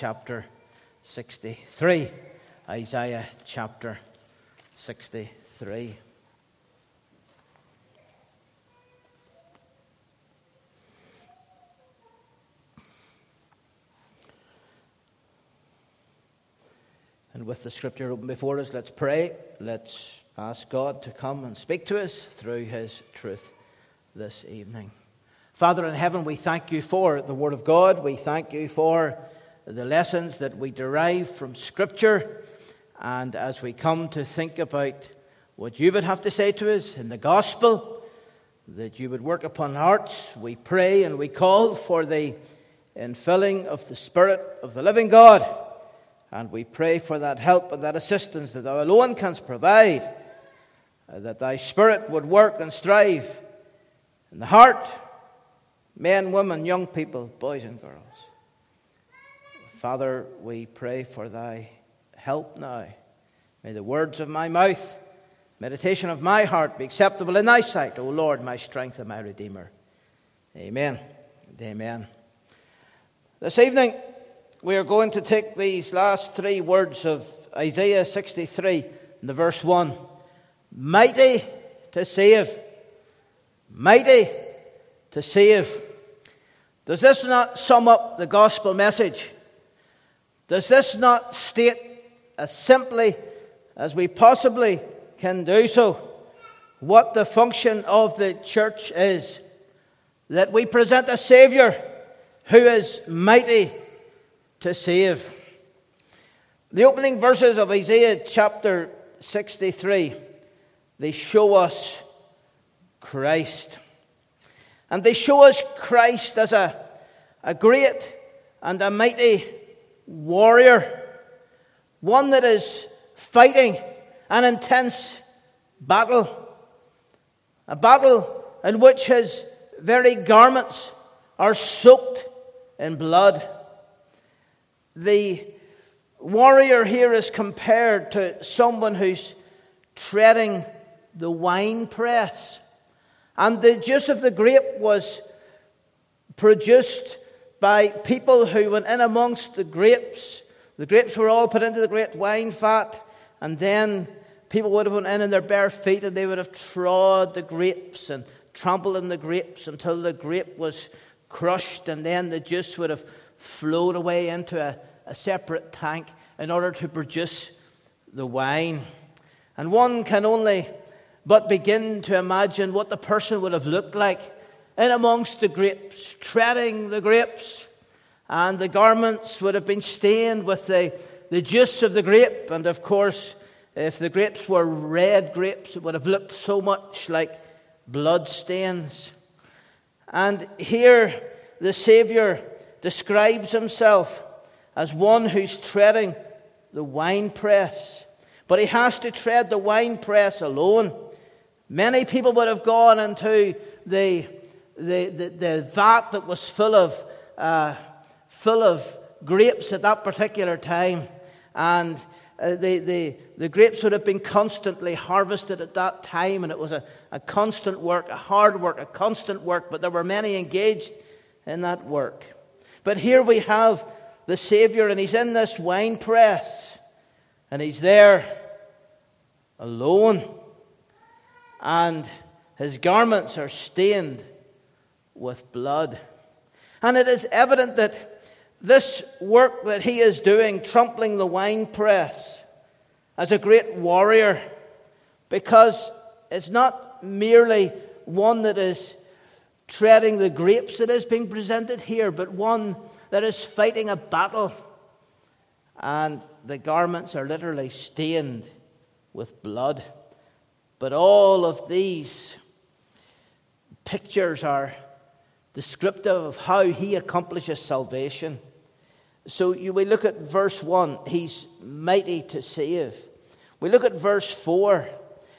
chapter 63. Isaiah chapter 63. And with the scripture open before us, let's pray. Let's ask God to come and speak to us through his truth this evening. Father in heaven, we thank you for the Word of God. We thank you for the lessons that we derive from Scripture. And as we come to think about what you would have to say to us in the gospel, that you would work upon hearts, we pray and we call for the infilling of the Spirit of the living God. And we pray for that help and that assistance that thou alone canst provide, uh, that thy Spirit would work and strive in the heart men, women, young people, boys and girls. Father, we pray for thy help now. May the words of my mouth, meditation of my heart be acceptable in thy sight, O Lord, my strength and my Redeemer. Amen amen. This evening, we are going to take these last three words of Isaiah 63, in the verse 1. Mighty to save. Mighty to save. Does this not sum up the gospel message? Does this not state as simply as we possibly can do so what the function of the church is? That we present a Savior who is mighty to save. The opening verses of Isaiah chapter 63 they show us Christ. And they show us Christ as a, a great and a mighty warrior, one that is fighting an intense battle, a battle in which his very garments are soaked in blood. The warrior here is compared to someone who's treading the wine press. And the juice of the grape was produced by people who went in amongst the grapes. The grapes were all put into the great wine vat, and then people would have went in in their bare feet and they would have trod the grapes and trampled in the grapes until the grape was crushed, and then the juice would have flowed away into a, a separate tank in order to produce the wine. And one can only but begin to imagine what the person would have looked like in amongst the grapes, treading the grapes. And the garments would have been stained with the, the juice of the grape. And of course, if the grapes were red grapes, it would have looked so much like blood stains. And here, the Savior describes himself as one who's treading the winepress. But he has to tread the winepress alone. Many people would have gone into the, the, the, the vat that was full of, uh, full of grapes at that particular time. And uh, the, the, the grapes would have been constantly harvested at that time, and it was a, a constant work, a hard work, a constant work, but there were many engaged in that work. But here we have the Savior, and he's in this wine press, and he's there alone and his garments are stained with blood. And it is evident that this work that he is doing, trampling the winepress, as a great warrior, because it's not merely one that is treading the grapes that is being presented here, but one that is fighting a battle. And the garments are literally stained with blood. But all of these pictures are descriptive of how he accomplishes salvation. So we look at verse 1, he's mighty to save. We look at verse 4,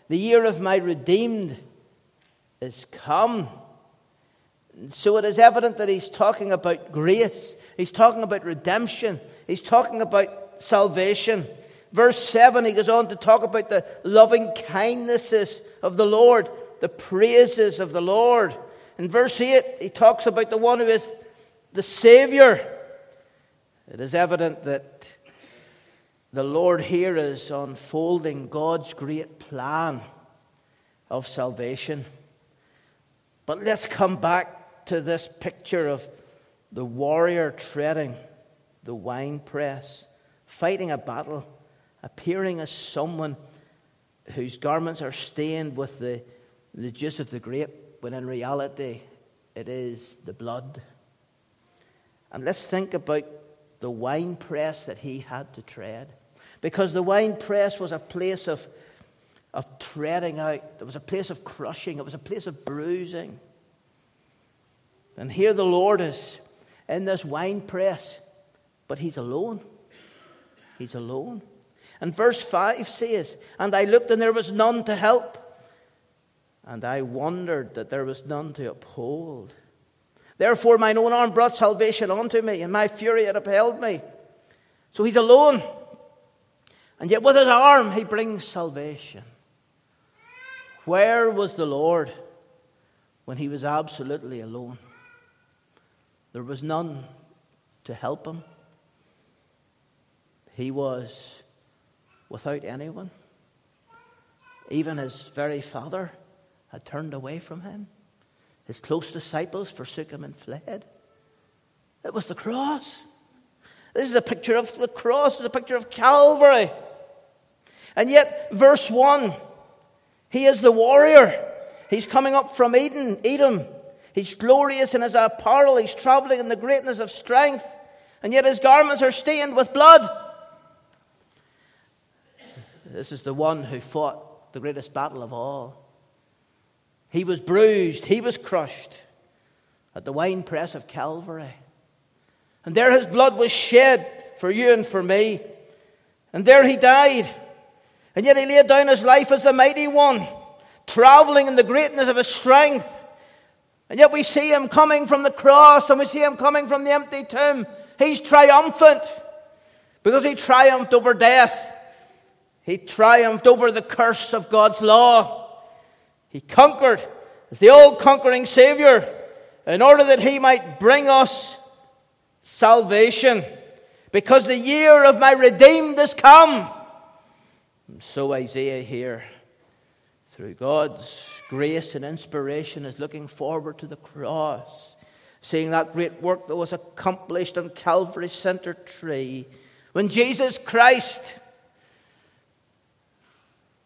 the year of my redeemed is come. So it is evident that he's talking about grace, he's talking about redemption, he's talking about salvation. Verse 7, he goes on to talk about the loving kindnesses of the Lord, the praises of the Lord. In verse 8, he talks about the one who is the Savior. It is evident that the Lord here is unfolding God's great plan of salvation. But let's come back to this picture of the warrior treading the winepress, fighting a battle, appearing as someone whose garments are stained with the, the juice of the grape, when in reality it is the blood. And let's think about the wine press that he had to tread. Because the wine press was a place of, of treading out, it was a place of crushing, it was a place of bruising. And here the Lord is in this wine press, but he's alone. He's alone. And verse 5 says, And I looked, and there was none to help. And I wondered that there was none to uphold. Therefore, mine own arm brought salvation unto me, and my fury had upheld me. So he's alone. And yet, with his arm, he brings salvation. Where was the Lord when he was absolutely alone? There was none to help him. He was without anyone. Even his very father had turned away from him. His close disciples forsook him and fled. It was the cross. This is a picture of the cross, it's a picture of Calvary. And yet, verse 1 he is the warrior. He's coming up from Eden, Edom. He's glorious in his apparel. He's traveling in the greatness of strength. And yet his garments are stained with blood. This is the one who fought the greatest battle of all. He was bruised, he was crushed at the winepress of Calvary. And there his blood was shed for you and for me. And there he died. And yet he laid down his life as the mighty one, traveling in the greatness of his strength. And yet we see him coming from the cross and we see him coming from the empty tomb. He's triumphant because he triumphed over death. He triumphed over the curse of God's law. He conquered as the all conquering Savior in order that He might bring us salvation. Because the year of my redeemed is come. And so Isaiah here, through God's grace and inspiration, is looking forward to the cross, seeing that great work that was accomplished on Calvary's center tree when Jesus Christ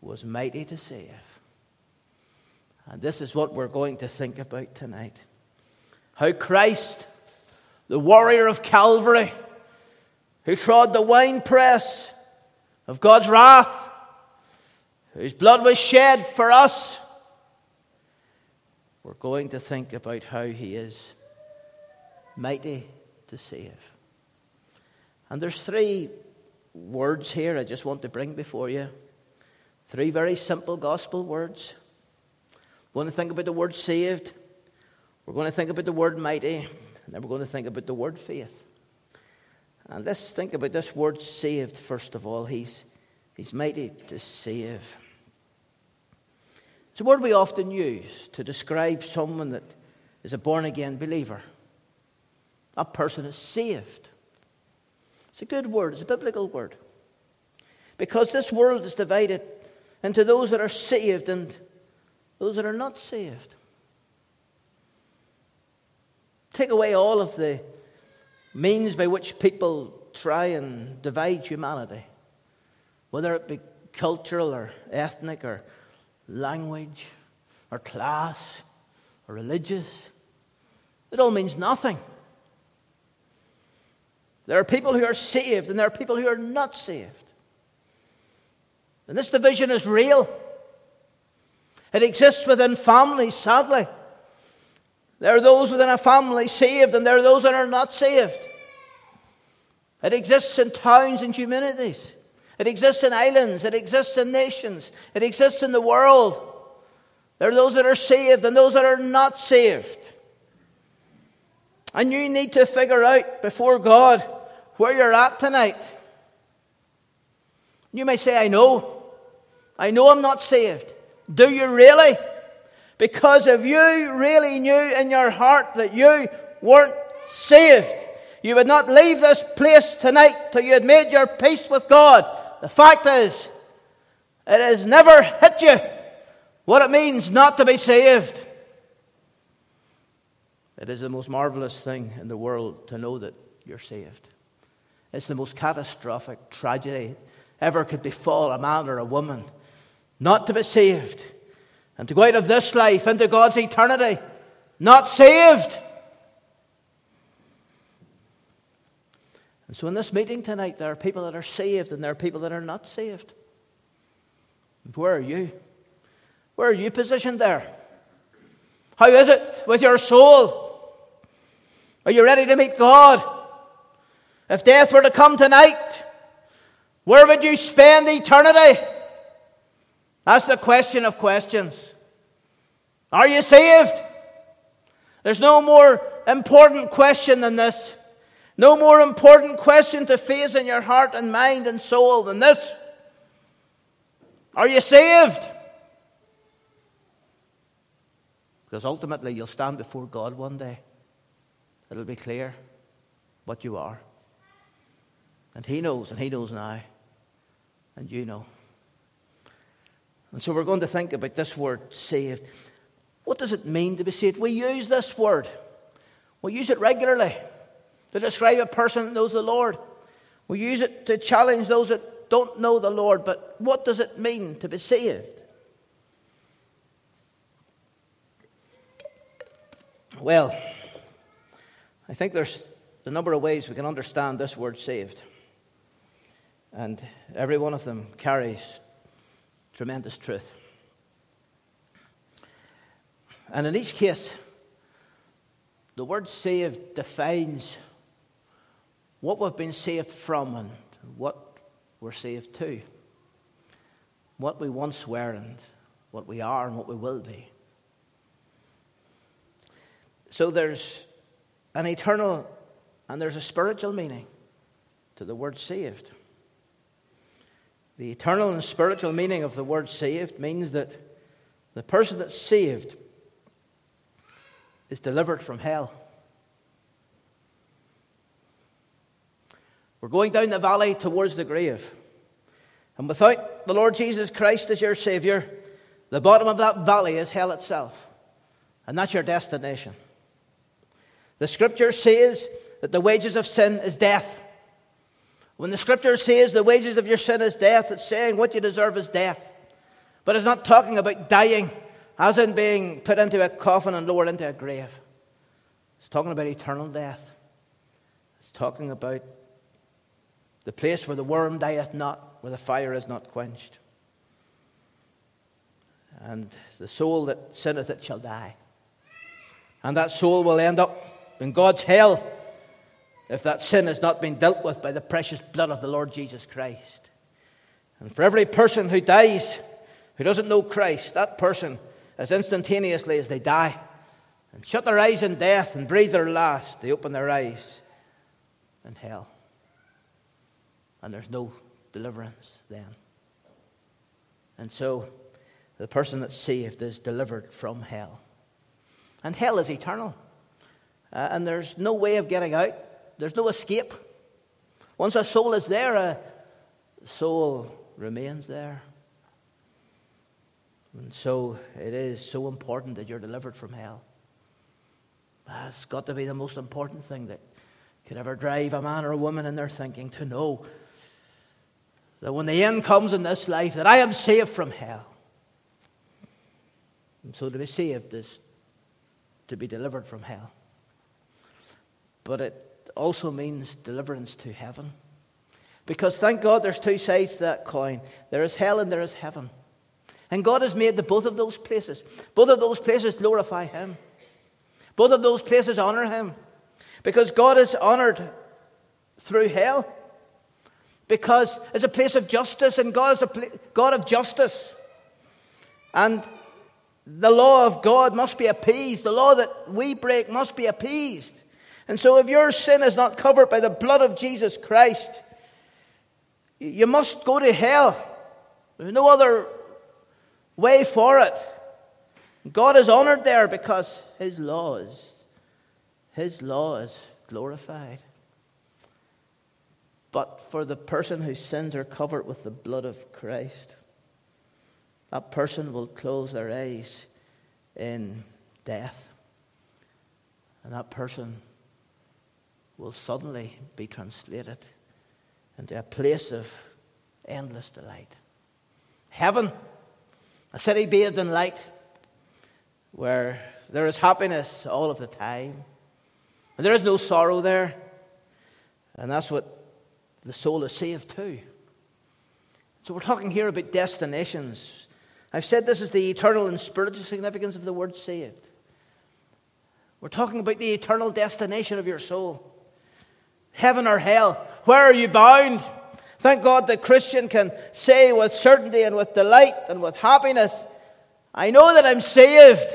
was mighty to save. And this is what we're going to think about tonight. How Christ, the warrior of Calvary, who trod the winepress of God's wrath, whose blood was shed for us, we're going to think about how he is mighty to save. And there's three words here I just want to bring before you. Three very simple gospel words. We're going to think about the word saved. We're going to think about the word mighty. And then we're going to think about the word faith. And let's think about this word saved first of all. He's, he's mighty to save. It's a word we often use to describe someone that is a born again believer. A person is saved. It's a good word, it's a biblical word. Because this world is divided into those that are saved and those that are not saved. Take away all of the means by which people try and divide humanity, whether it be cultural or ethnic or language or class or religious. It all means nothing. There are people who are saved and there are people who are not saved. And this division is real. It exists within families, sadly. There are those within a family saved, and there are those that are not saved. It exists in towns and communities. It exists in islands. It exists in nations. It exists in the world. There are those that are saved and those that are not saved. And you need to figure out before God where you're at tonight. You may say, I know. I know I'm not saved. Do you really? Because if you really knew in your heart that you weren't saved, You would not leave this place tonight till you had made your peace with God. The fact is, it has never hit you what it means not to be saved. It is the most marvelous thing in the world to know that you're saved. It's the most catastrophic tragedy ever could befall a man or a woman not to be saved and to go out of this life into God's eternity not saved. And so, in this meeting tonight, there are people that are saved and there are people that are not saved. Where are you? Where are you positioned there? How is it with your soul? Are you ready to meet God? If death were to come tonight, where would you spend eternity? That's the question of questions. Are you saved? There's no more important question than this. No more important question to face in your heart and mind and soul than this. Are you saved? Because ultimately you'll stand before God one day. It'll be clear what you are. And He knows, and He knows now. And you know. And so we're going to think about this word saved. What does it mean to be saved? We use this word, we use it regularly to describe a person that knows the Lord. We use it to challenge those that don't know the Lord. But what does it mean to be saved? Well, I think there's a number of ways we can understand this word saved. And every one of them carries tremendous truth. And in each case, the word saved defines what we've been saved from and what we're saved to. What we once were and what we are and what we will be. So there's an eternal and there's a spiritual meaning to the word saved. The eternal and spiritual meaning of the word saved means that the person that's saved is delivered from hell. We're going down the valley towards the grave. And without the Lord Jesus Christ as your Savior, the bottom of that valley is hell itself. And that's your destination. The scripture says that the wages of sin is death. When the scripture says the wages of your sin is death, it's saying what you deserve is death. But it's not talking about dying as in being put into a coffin and lowered into a grave. It's talking about eternal death. It's talking about the place where the worm dieth not, where the fire is not quenched. And the soul that sinneth, it shall die. And that soul will end up in God's hell if that sin has not been dealt with by the precious blood of the Lord Jesus Christ. And for every person who dies who doesn't know Christ, that person as instantaneously as they die and shut their eyes in death and breathe their last, they open their eyes in hell. And there's no deliverance then. And so the person that's saved is delivered from hell. And hell is eternal. Uh, and there's no way of getting out, there's no escape. Once a soul is there, a soul remains there. And so it is so important that you're delivered from hell. That's got to be the most important thing that could ever drive a man or a woman in their thinking to know that when the end comes in this life, that I am saved from hell. And so to be saved is to be delivered from hell. But it also means deliverance to heaven. Because thank God there's two sides to that coin there is hell and there is heaven. And God has made the both of those places. Both of those places glorify Him. Both of those places honor Him. Because God is honored through hell. Because it's a place of justice, and God is a pla- God of justice. And the law of God must be appeased. The law that we break must be appeased. And so, if your sin is not covered by the blood of Jesus Christ, you must go to hell. There's no other way for it. God is honored there because His law is, His law is glorified. but for the person whose sins are covered with the blood of Christ. That person will close their eyes in death. And that person will suddenly be translated into a place of endless delight. Heaven, a city bathed in light, where there is happiness all of the time. And there is no sorrow there. And that's what the soul is saved to. So we're talking here about destinations. I've said this is the eternal and spiritual significance of the word saved. We're talking about the eternal destination of your soul. Heaven or hell. Where are you bound? Thank God the Christian can say with certainty and with delight and with happiness, I know that I'm saved.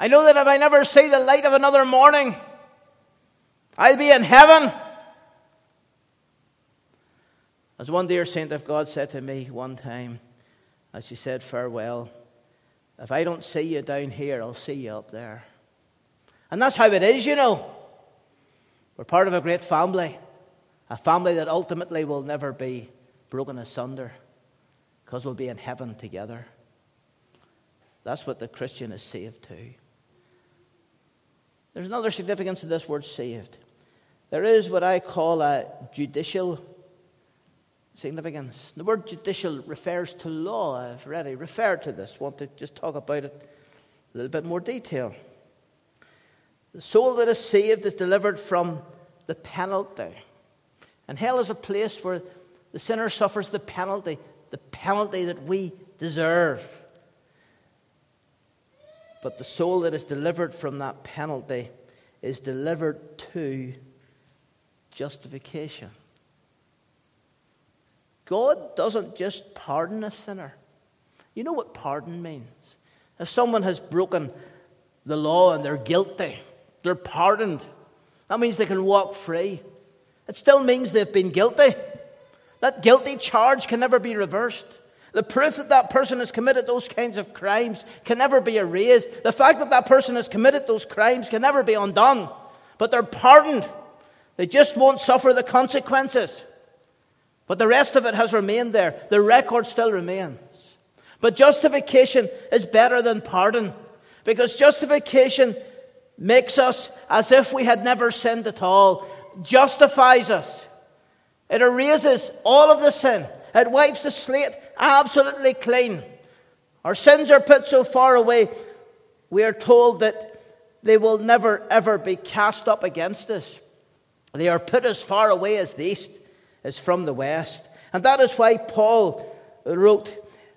I know that if I never see the light of another morning, I'll be in heaven. As one dear saint of God said to me one time, as she said farewell, if I don't see you down here, I'll see you up there. And that's how it is, you know. We're part of a great family, a family that ultimately will never be broken asunder because we'll be in heaven together. That's what the Christian is saved to. There's another significance to this word saved. There is what I call a judicial significance. The word judicial refers to law. I've already referred to this. Want to just talk about it a little bit more detail. The soul that is saved is delivered from the penalty. And hell is a place where the sinner suffers the penalty, the penalty that we deserve. But the soul that is delivered from that penalty is delivered to justification. God doesn't just pardon a sinner. You know what pardon means? If someone has broken the law and they're guilty, they're pardoned. That means they can walk free. It still means they've been guilty. That guilty charge can never be reversed. The proof that that person has committed those kinds of crimes can never be erased. The fact that that person has committed those crimes can never be undone. But they're pardoned. They just won't suffer the consequences. But the rest of it has remained there. The record still remains. But justification is better than pardon because justification makes us as if we had never sinned at all, justifies us. It erases all of the sin, it wipes the slate absolutely clean. Our sins are put so far away, we are told that they will never ever be cast up against us. They are put as far away as the east is from the west. And that is why Paul wrote,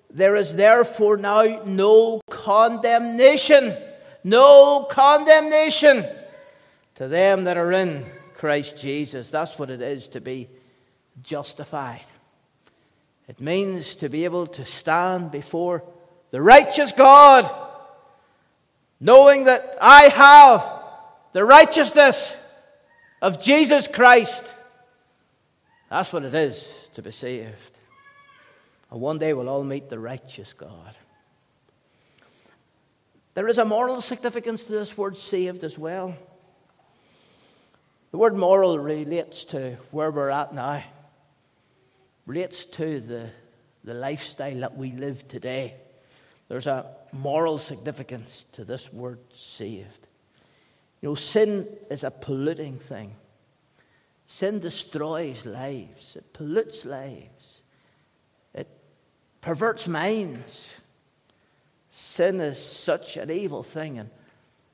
There is therefore now no condemnation, no condemnation to them that are in Christ Jesus. That's what it is to be justified. It means to be able to stand before the righteous God, knowing that I have the righteousness of Jesus Christ that's what it is to be saved. And one day we'll all meet the righteous God. There is a moral significance to this word saved as well. The word moral relates to where we're at now, relates to the, the lifestyle that we live today. There's a moral significance to this word saved. You know, sin is a polluting thing. Sin destroys lives, it pollutes lives, it perverts minds. Sin is such an evil thing, and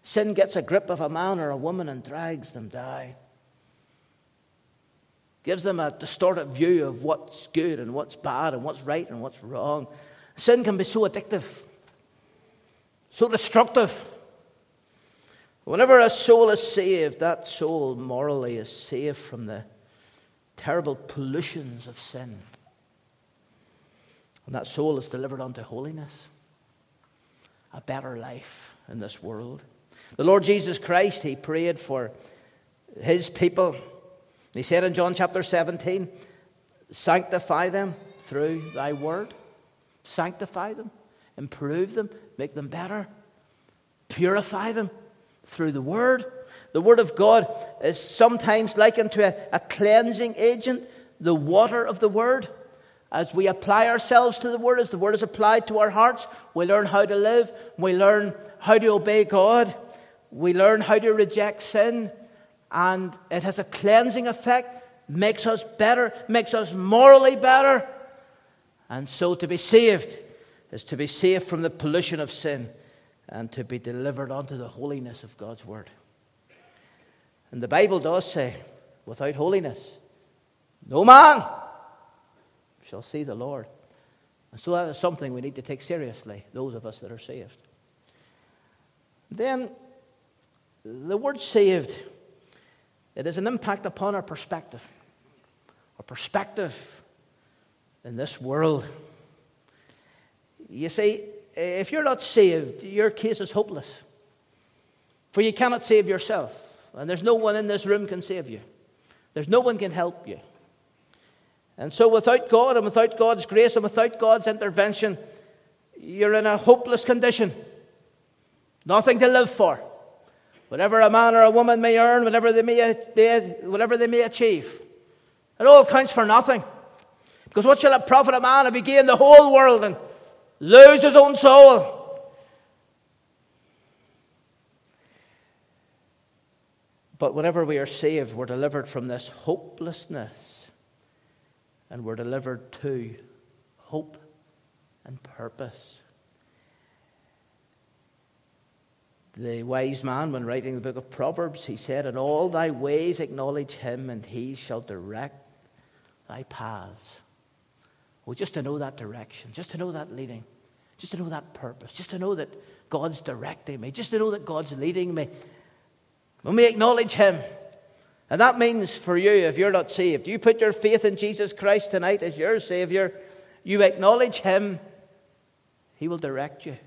sin gets a grip of a man or a woman and drags them down. Gives them a distorted view of what's good and what's bad and what's right and what's wrong. Sin can be so addictive, so destructive. Whenever a soul is saved, that soul morally is saved from the terrible pollutions of sin. And that soul is delivered unto holiness, a better life in this world. The Lord Jesus Christ, He prayed for His people. He said in John chapter 17, Sanctify them through thy word. Sanctify them, improve them, make them better, purify them through the Word. The Word of God is sometimes likened to a, a cleansing agent, the water of the Word. As we apply ourselves to the Word, as the Word is applied to our hearts, we learn how to live, we learn how to obey God, we learn how to reject sin, and it has a cleansing effect, makes us better, makes us morally better. And so to be saved is to be saved from the pollution of sin and to be delivered unto the holiness of God's Word. And the Bible does say, without holiness, no man shall see the Lord. And so that is something we need to take seriously, those of us that are saved. Then, the word saved, it has an impact upon our perspective. Our perspective in this world. You see, if you're not saved, your case is hopeless. For you cannot save yourself. And there's no one in this room can save you. There's no one can help you. And so, without God and without God's grace and without God's intervention, you're in a hopeless condition. Nothing to live for. Whatever a man or a woman may earn, whatever they may, whatever they may achieve, it all counts for nothing. Because what shall it profit a man if he gain the whole world and lose his own soul? But whenever we are saved, we're delivered from this hopelessness and we're delivered to hope and purpose. The wise man, when writing the book of Proverbs, he said, In all thy ways acknowledge him, and he shall direct thy paths. Well, just to know that direction, just to know that leading, just to know that purpose, just to know that God's directing me, just to know that God's leading me. When we acknowledge him, and that means for you, if you're not saved, you put your faith in Jesus Christ tonight as your Savior, you acknowledge Him, He will direct you.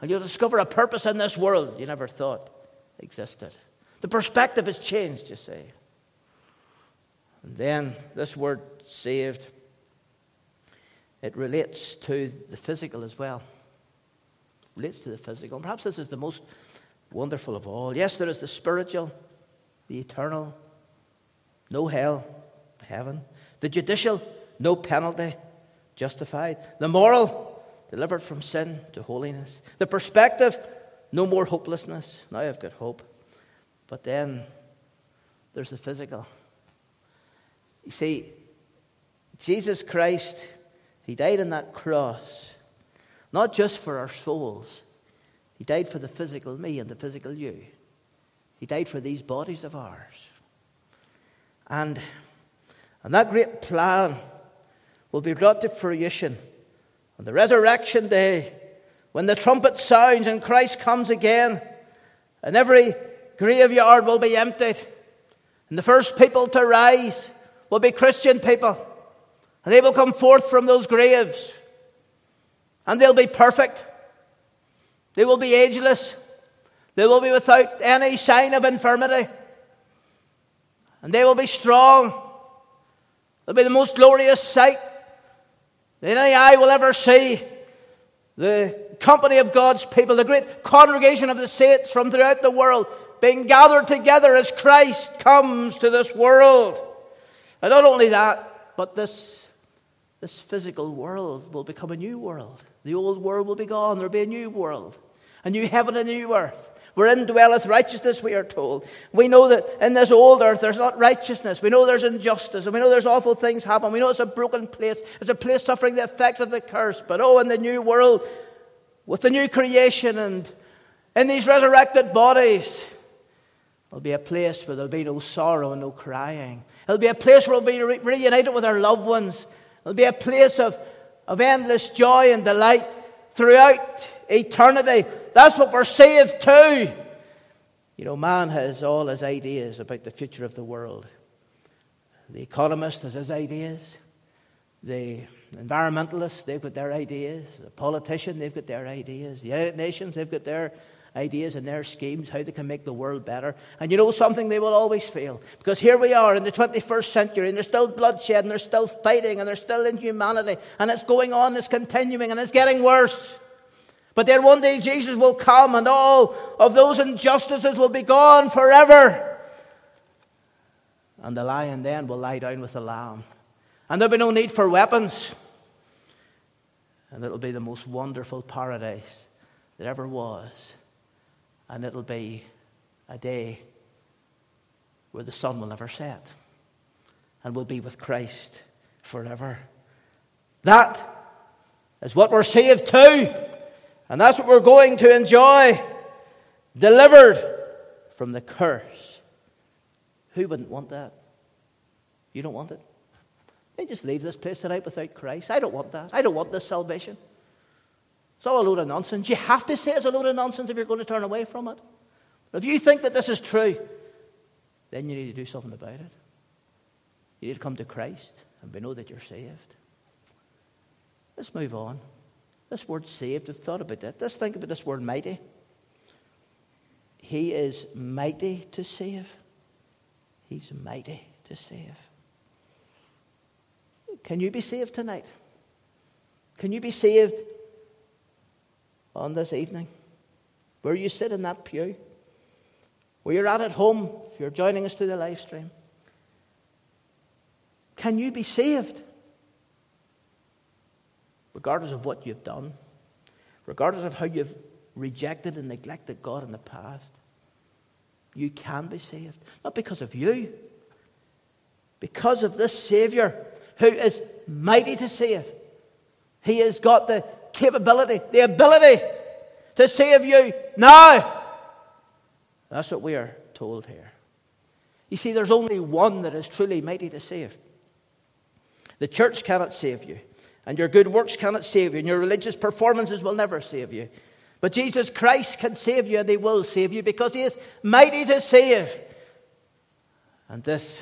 And you'll discover a purpose in this world you never thought existed. The perspective has changed, you see. And then this word saved, it relates to the physical as well. It relates to the physical. And perhaps this is the most wonderful of all. Yes, there is the spiritual, the eternal, no hell, heaven. The judicial, no penalty, justified. The moral, delivered from sin to holiness. The perspective, no more hopelessness. Now I've got hope. But then there's the physical. You see, Jesus Christ, He died on that cross, not just for our souls, He died for the physical me and the physical you. He died for these bodies of ours. And, and that great plan will be brought to fruition on the resurrection day when the trumpet sounds and Christ comes again and every graveyard will be emptied. And the first people to rise will be Christian people. And they will come forth from those graves. And they'll be perfect. They will be ageless. They will be without any sign of infirmity and they will be strong. It'll be the most glorious sight that any eye will ever see. The company of God's people, the great congregation of the saints from throughout the world, being gathered together as Christ comes to this world. And not only that, but this, this physical world will become a new world. The old world will be gone. There'll be a new world, a new heaven, a new earth. Wherein dwelleth righteousness, we are told. We know that in this old earth there's not righteousness. We know there's injustice. And we know there's awful things happen. We know it's a broken place. It's a place suffering the effects of the curse. But oh, in the new world, with the new creation and in these resurrected bodies, there'll be a place where there'll be no sorrow and no crying. It'll be a place where we'll be re- reunited with our loved ones. It'll be a place of, of endless joy and delight throughout eternity. That's what we're saved to. You know, man has all his ideas about the future of the world. The economist has his ideas. The environmentalists, they've got their ideas. The politician, they've got their ideas. The United Nations, they've got their ideas and their schemes, how they can make the world better. And you know something, they will always fail. Because here we are in the 21st century, and there's still bloodshed, and there's still fighting, and there's still inhumanity, and it's going on, it's continuing, and it's getting worse. But then one day Jesus will come and all of those injustices will be gone forever. And the lion then will lie down with the lamb. And there'll be no need for weapons. And it'll be the most wonderful paradise that ever was. And it'll be a day where the sun will never set. And we'll be with Christ forever. That is what we're saved to. And that's what we're going to enjoy. Delivered from the curse. Who wouldn't want that? You don't want it? They just leave this place tonight without Christ. I don't want that. I don't want this salvation. It's all a load of nonsense. You have to say it's a load of nonsense if you're going to turn away from it. If you think that this is true, then you need to do something about it. You need to come to Christ and we know that you're saved. Let's move on. This word saved, I've thought about that. Let's think about this word mighty. He is mighty to save. He's mighty to save. Can you be saved tonight? Can you be saved on this evening? Where you sit in that pew? Where you're at at home, if you're joining us through the live stream? Can you be saved? Regardless of what you've done, regardless of how you've rejected and neglected God in the past, you can be saved. Not because of you, because of this Savior who is mighty to save. He has got the capability, the ability to save you now. That's what we are told here. You see, there's only one that is truly mighty to save. The church cannot save you. And your good works cannot save you, and your religious performances will never save you. But Jesus Christ can save you, and He will save you because He is mighty to save. And this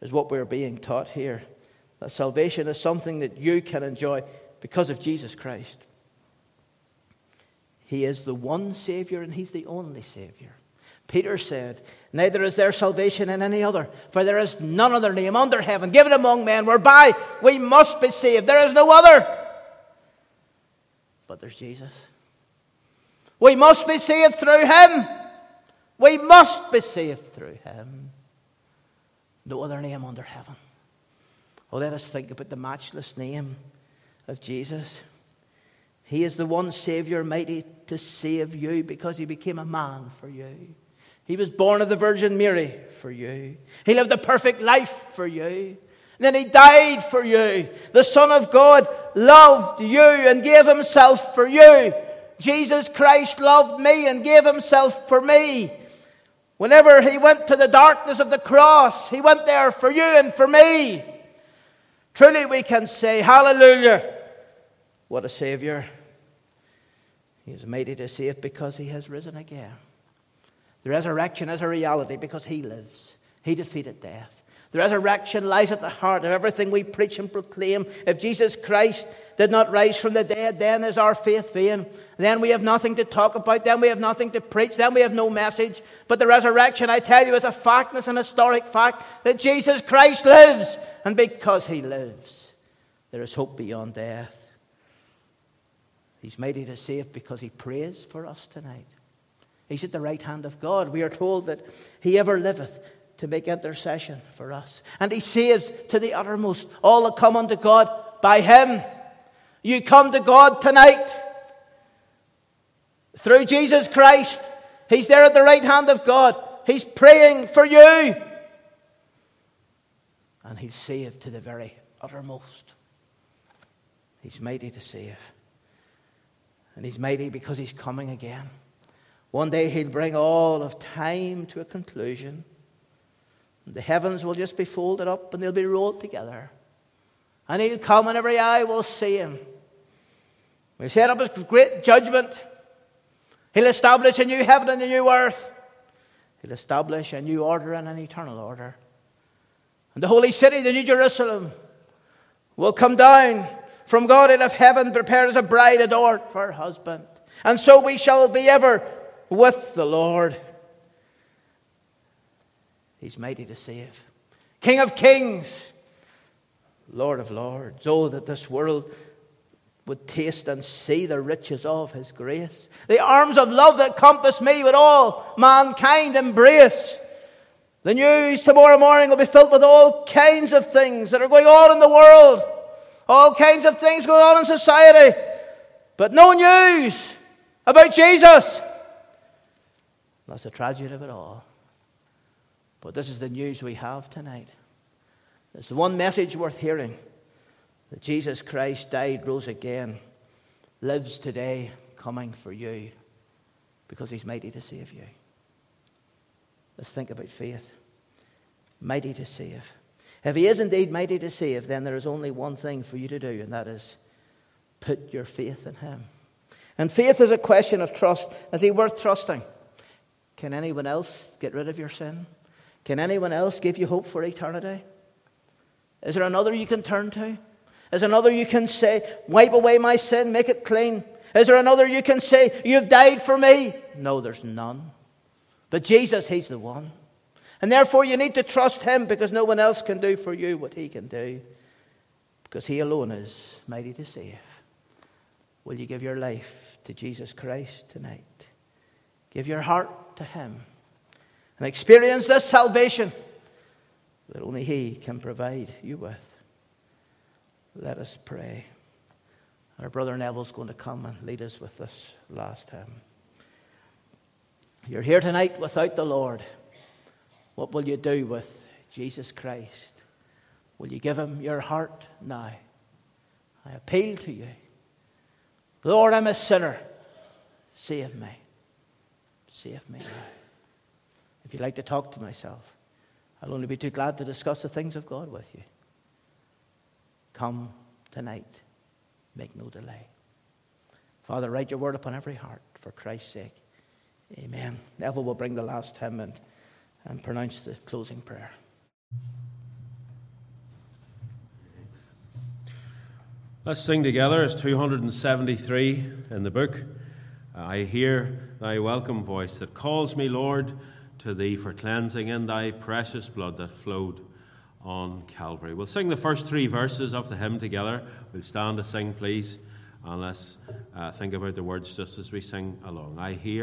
is what we're being taught here that salvation is something that you can enjoy because of Jesus Christ. He is the one Savior, and He's the only Savior. Peter said, Neither is there salvation in any other, for there is none other name under heaven given among men whereby we must be saved. There is no other. But there's Jesus. We must be saved through him. We must be saved through him. No other name under heaven. Well, let us think about the matchless name of Jesus. He is the one Savior mighty to save you because he became a man for you. He was born of the Virgin Mary for you. He lived a perfect life for you. And then he died for you. The Son of God loved you and gave himself for you. Jesus Christ loved me and gave himself for me. Whenever he went to the darkness of the cross, he went there for you and for me. Truly, we can say, Hallelujah! What a Savior. He is made to save because he has risen again. The resurrection is a reality because He lives. He defeated death. The resurrection lies at the heart of everything we preach and proclaim. If Jesus Christ did not rise from the dead, then is our faith vain. Then we have nothing to talk about. Then we have nothing to preach. Then we have no message. But the resurrection, I tell you, is a fact, it's an historic fact that Jesus Christ lives. And because He lives, there is hope beyond death. He's made it a safe because He prays for us tonight. He's at the right hand of God. We are told that He ever liveth to make intercession for us. And He saves to the uttermost all that come unto God by Him. You come to God tonight through Jesus Christ. He's there at the right hand of God. He's praying for you. And He's saved to the very uttermost. He's mighty to save. And He's mighty because He's coming again. One day he'll bring all of time to a conclusion. The heavens will just be folded up and they'll be rolled together. And he'll come and every eye will see him. We set up his great judgment. He'll establish a new heaven and a new earth. He'll establish a new order and an eternal order. And the holy city, the New Jerusalem, will come down from God out of heaven, prepared as a bride adorned for her husband. And so we shall be ever with the Lord. He's mighty to save. King of kings, Lord of lords. Oh, that this world would taste and see the riches of his grace. The arms of love that compass me with all mankind embrace. The news tomorrow morning will be filled with all kinds of things that are going on in the world, all kinds of things going on in society, but no news about Jesus. That's the tragedy of it all. But this is the news we have tonight. It's the one message worth hearing that Jesus Christ died, rose again, lives today, coming for you because he's mighty to save you. Let's think about faith. Mighty to save. If he is indeed mighty to save, then there is only one thing for you to do, and that is put your faith in him. And faith is a question of trust. Is he worth trusting? Can anyone else get rid of your sin? Can anyone else give you hope for eternity? Is there another you can turn to? Is there another you can say, wipe away my sin, make it clean? Is there another you can say, you've died for me? No, there's none. But Jesus, He's the one. And therefore, you need to trust Him because no one else can do for you what He can do. Because He alone is mighty to save. Will you give your life to Jesus Christ tonight? Give your heart to Him and experience this salvation that only He can provide you with. Let us pray. Our brother Neville's going to come and lead us with this last hymn. You're here tonight without the Lord. What will you do with Jesus Christ? Will you give him your heart now? I appeal to you. Lord, I'm a sinner. Save me. Save me. If you'd like to talk to myself, I'll only be too glad to discuss the things of God with you. Come tonight. Make no delay. Father, write your word upon every heart for Christ's sake. Amen. Neville will bring the last hymn and, and pronounce the closing prayer. Let's sing together. It's 273 in the book. I hear thy welcome voice that calls me, Lord, to thee for cleansing in thy precious blood that flowed on Calvary. We'll sing the first three verses of the hymn together. We'll stand to sing, please, and let's uh, think about the words just as we sing along. I hear.